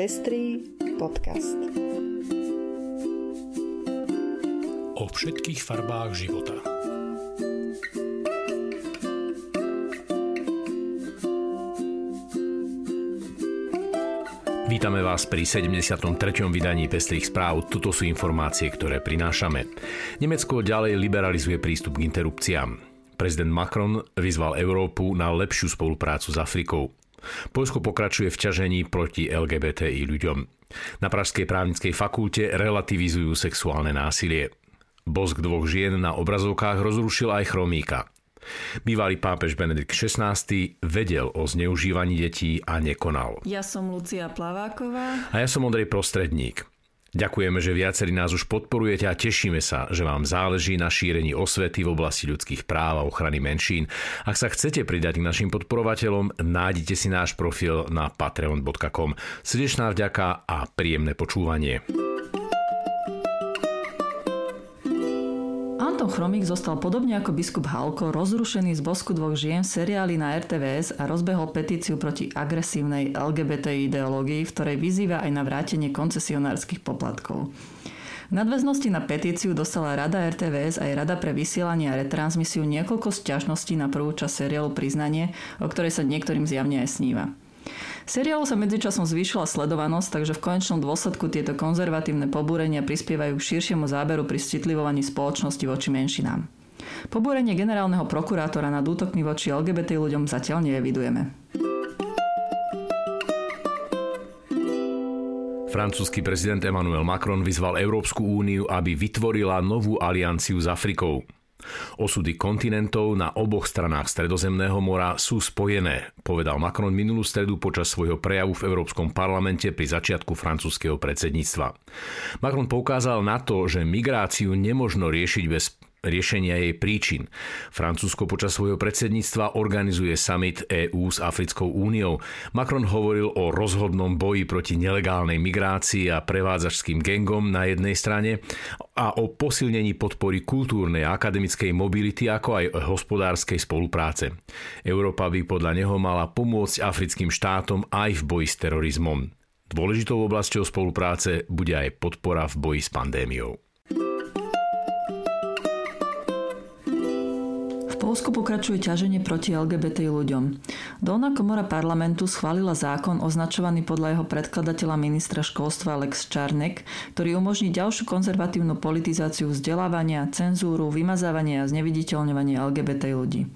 Pestrý podcast. O všetkých farbách života. Vítame vás pri 73. vydaní Pestrých správ. Toto sú informácie, ktoré prinášame. Nemecko ďalej liberalizuje prístup k interrupciám. Prezident Macron vyzval Európu na lepšiu spoluprácu s Afrikou. Polsko pokračuje v ťažení proti LGBTI ľuďom. Na Pražskej právnickej fakulte relativizujú sexuálne násilie. Bosk dvoch žien na obrazovkách rozrušil aj chromíka. Bývalý pápež Benedikt XVI vedel o zneužívaní detí a nekonal. Ja som Lucia Plaváková. A ja som Ondrej Prostredník. Ďakujeme, že viacerí nás už podporujete a tešíme sa, že vám záleží na šírení osvety v oblasti ľudských práv a ochrany menšín. Ak sa chcete pridať k našim podporovateľom, nájdete si náš profil na patreon.com. Srdečná vďaka a príjemné počúvanie. Anton Chromík zostal podobne ako biskup Halko rozrušený z bosku dvoch žien v seriáli na RTVS a rozbehol petíciu proti agresívnej LGBT ideológii, v ktorej vyzýva aj na vrátenie koncesionárskych poplatkov. V nadväznosti na petíciu dostala Rada RTVS aj Rada pre vysielanie a retransmisiu niekoľko sťažností na prvú časť seriálu Priznanie, o ktorej sa niektorým zjavne aj sníva. Seriálu sa medzičasom zvýšila sledovanosť, takže v konečnom dôsledku tieto konzervatívne pobúrenia prispievajú k širšiemu záberu pri citlivovaní spoločnosti voči menšinám. Pobúrenie generálneho prokurátora nad útokmi voči LGBT ľuďom zatiaľ neevidujeme. Francúzsky prezident Emmanuel Macron vyzval Európsku úniu, aby vytvorila novú alianciu s Afrikou. Osudy kontinentov na oboch stranách Stredozemného mora sú spojené, povedal Macron minulú stredu počas svojho prejavu v Európskom parlamente pri začiatku francúzského predsedníctva. Macron poukázal na to, že migráciu nemožno riešiť bez riešenia jej príčin. Francúzsko počas svojho predsedníctva organizuje summit EÚ s Africkou úniou. Macron hovoril o rozhodnom boji proti nelegálnej migrácii a prevádzačským gengom na jednej strane a o posilnení podpory kultúrnej a akademickej mobility ako aj hospodárskej spolupráce. Európa by podľa neho mala pomôcť africkým štátom aj v boji s terorizmom. Dôležitou oblasťou spolupráce bude aj podpora v boji s pandémiou. Polsku pokračuje ťaženie proti LGBT ľuďom. Dolná komora parlamentu schválila zákon označovaný podľa jeho predkladateľa ministra školstva Alex Čarnek, ktorý umožní ďalšiu konzervatívnu politizáciu vzdelávania, cenzúru, vymazávanie a zneviditeľňovanie LGBT ľudí.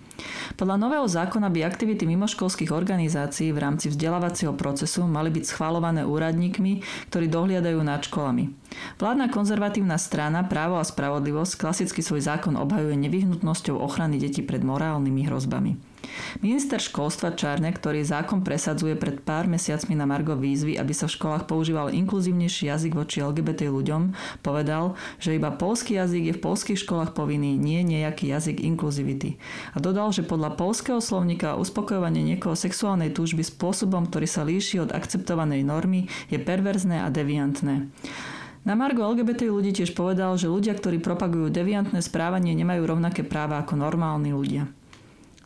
Podľa nového zákona by aktivity mimoškolských organizácií v rámci vzdelávacieho procesu mali byť schválované úradníkmi, ktorí dohliadajú nad školami. Vládna konzervatívna strana Právo a spravodlivosť klasicky svoj zákon obhajuje nevyhnutnosťou ochrany detí pred morálnymi hrozbami. Minister školstva Čárne, ktorý zákon presadzuje pred pár mesiacmi na Margo výzvy, aby sa v školách používal inkluzívnejší jazyk voči LGBT ľuďom, povedal, že iba polský jazyk je v polských školách povinný, nie nejaký jazyk inkluzivity. A dodal, že podľa polského slovníka uspokojovanie niekoho sexuálnej túžby spôsobom, ktorý sa líši od akceptovanej normy, je perverzné a deviantné. Na Margo LGBT ľudí tiež povedal, že ľudia, ktorí propagujú deviantné správanie, nemajú rovnaké práva ako normálni ľudia.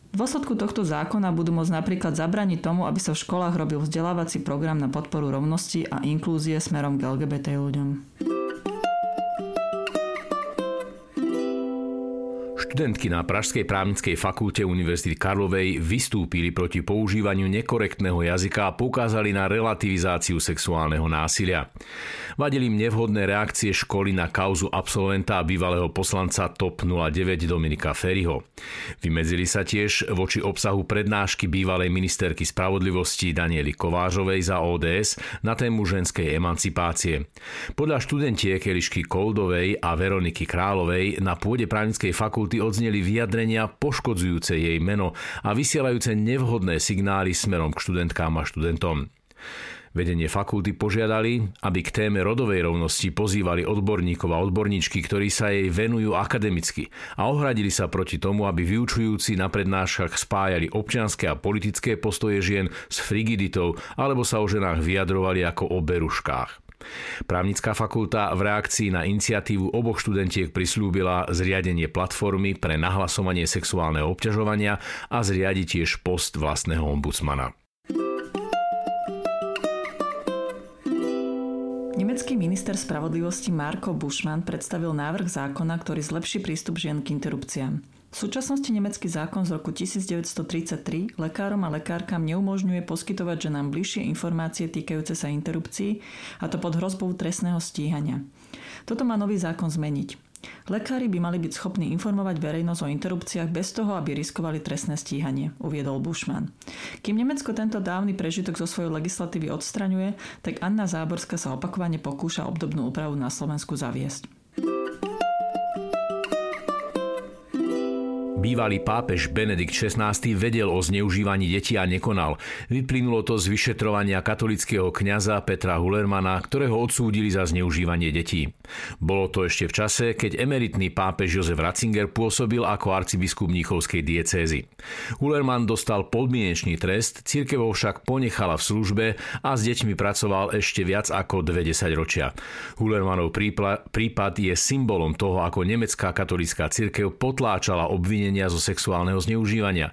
V dôsledku tohto zákona budú môcť napríklad zabraniť tomu, aby sa v školách robil vzdelávací program na podporu rovnosti a inklúzie smerom k LGBT ľuďom. Študentky na Pražskej právnickej fakulte Univerzity Karlovej vystúpili proti používaniu nekorektného jazyka a poukázali na relativizáciu sexuálneho násilia. Vadili im nevhodné reakcie školy na kauzu absolventa a bývalého poslanca TOP 09 Dominika Ferryho. Vymedzili sa tiež voči obsahu prednášky bývalej ministerky spravodlivosti Daniely Kovážovej za ODS na tému ženskej emancipácie. Podľa študentiek Elišky Koldovej a Veroniky Královej na pôde právnickej fakulty odzneli vyjadrenia poškodzujúce jej meno a vysielajúce nevhodné signály smerom k študentkám a študentom. Vedenie fakulty požiadali, aby k téme rodovej rovnosti pozývali odborníkov a odborníčky, ktorí sa jej venujú akademicky a ohradili sa proti tomu, aby vyučujúci na prednáškach spájali občianské a politické postoje žien s frigiditou alebo sa o ženách vyjadrovali ako o beruškách. Právnická fakulta v reakcii na iniciatívu oboch študentiek prislúbila zriadenie platformy pre nahlasovanie sexuálneho obťažovania a zriadi tiež post vlastného ombudsmana. minister spravodlivosti Marko Bušman predstavil návrh zákona, ktorý zlepší prístup žien k interrupciám. V súčasnosti nemecký zákon z roku 1933 lekárom a lekárkam neumožňuje poskytovať ženám bližšie informácie týkajúce sa interrupcií, a to pod hrozbou trestného stíhania. Toto má nový zákon zmeniť. Lekári by mali byť schopní informovať verejnosť o interrupciách bez toho, aby riskovali trestné stíhanie, uviedol Bushman. Kým Nemecko tento dávny prežitok zo svojej legislatívy odstraňuje, tak Anna Záborská sa opakovane pokúša obdobnú úpravu na Slovensku zaviesť. Bývalý pápež Benedikt XVI vedel o zneužívaní detí a nekonal. Vyplynulo to z vyšetrovania katolického kňaza Petra Hulermana, ktorého odsúdili za zneužívanie detí. Bolo to ešte v čase, keď emeritný pápež Jozef Ratzinger pôsobil ako arcibiskup Mníchovskej diecézy. Hulerman dostal podmienečný trest, církev však ponechala v službe a s deťmi pracoval ešte viac ako 20 ročia. Hulermanov prípad je symbolom toho, ako nemecká katolická církev potláčala obvinenie obvinenia zo sexuálneho zneužívania.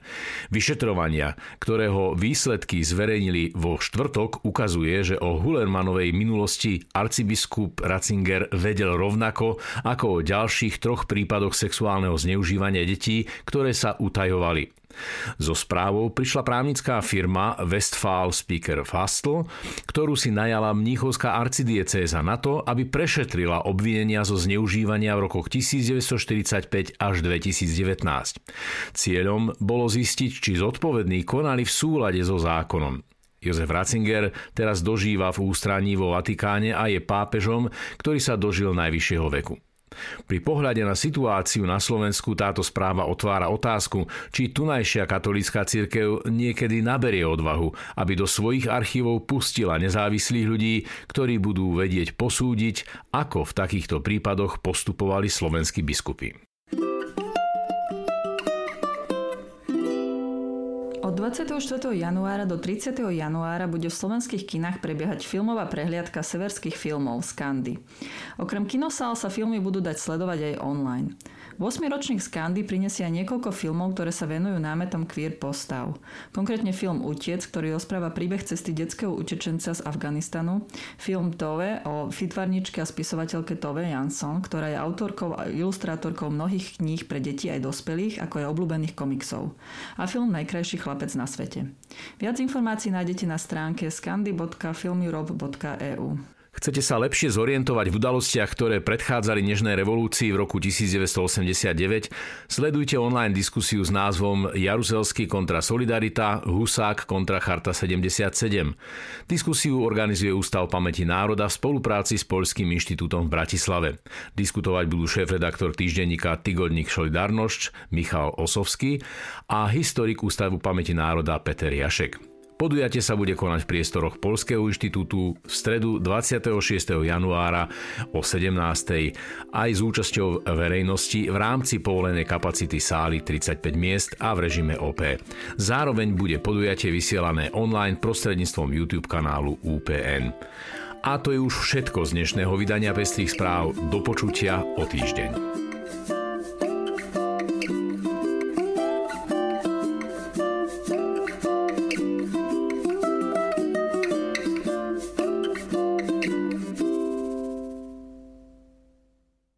Vyšetrovania, ktorého výsledky zverejnili vo štvrtok, ukazuje, že o Hullermanovej minulosti arcibiskup Ratzinger vedel rovnako ako o ďalších troch prípadoch sexuálneho zneužívania detí, ktoré sa utajovali. So správou prišla právnická firma Westfall Speaker Fastl, ktorú si najala mníchovská arcidiecéza na to, aby prešetrila obvinenia zo zneužívania v rokoch 1945 až 2019. Cieľom bolo zistiť, či zodpovední konali v súlade so zákonom. Jozef Ratzinger teraz dožíva v ústraní vo Vatikáne a je pápežom, ktorý sa dožil najvyššieho veku. Pri pohľade na situáciu na Slovensku táto správa otvára otázku, či tunajšia katolícka církev niekedy naberie odvahu, aby do svojich archívov pustila nezávislých ľudí, ktorí budú vedieť posúdiť, ako v takýchto prípadoch postupovali slovenskí biskupy. 24. januára do 30. januára bude v slovenských kinách prebiehať filmová prehliadka severských filmov Skandy. Okrem kinosál sa filmy budú dať sledovať aj online. 8-ročník Skandy prinesie aj niekoľko filmov, ktoré sa venujú námetom queer postav. Konkrétne film Utiec, ktorý rozpráva príbeh cesty detského utečenca z Afganistanu, film Tove o fitvarničke a spisovateľke Tove Jansson, ktorá je autorkou a ilustrátorkou mnohých kníh pre deti aj dospelých, ako aj obľúbených komiksov. A film Najkrajší chlapec na svete. Viac informácií nájdete na stránke skandy.filmeurope.eu. Chcete sa lepšie zorientovať v udalostiach, ktoré predchádzali Nežnej revolúcii v roku 1989? Sledujte online diskusiu s názvom Jaruzelský kontra Solidarita, Husák kontra Charta 77. Diskusiu organizuje Ústav pamäti národa v spolupráci s Poľským inštitútom v Bratislave. Diskutovať budú šéf-redaktor týždenníka Tygodník Solidarnosť Michal Osovský a historik Ústavu pamäti národa Peter Jašek. Podujatie sa bude konať v priestoroch Polského inštitútu v stredu 26. januára o 17. aj s účasťou verejnosti v rámci povolenej kapacity sály 35 miest a v režime OP. Zároveň bude podujatie vysielané online prostredníctvom YouTube kanálu UPN. A to je už všetko z dnešného vydania Pestrých správ. Do počutia o týždeň.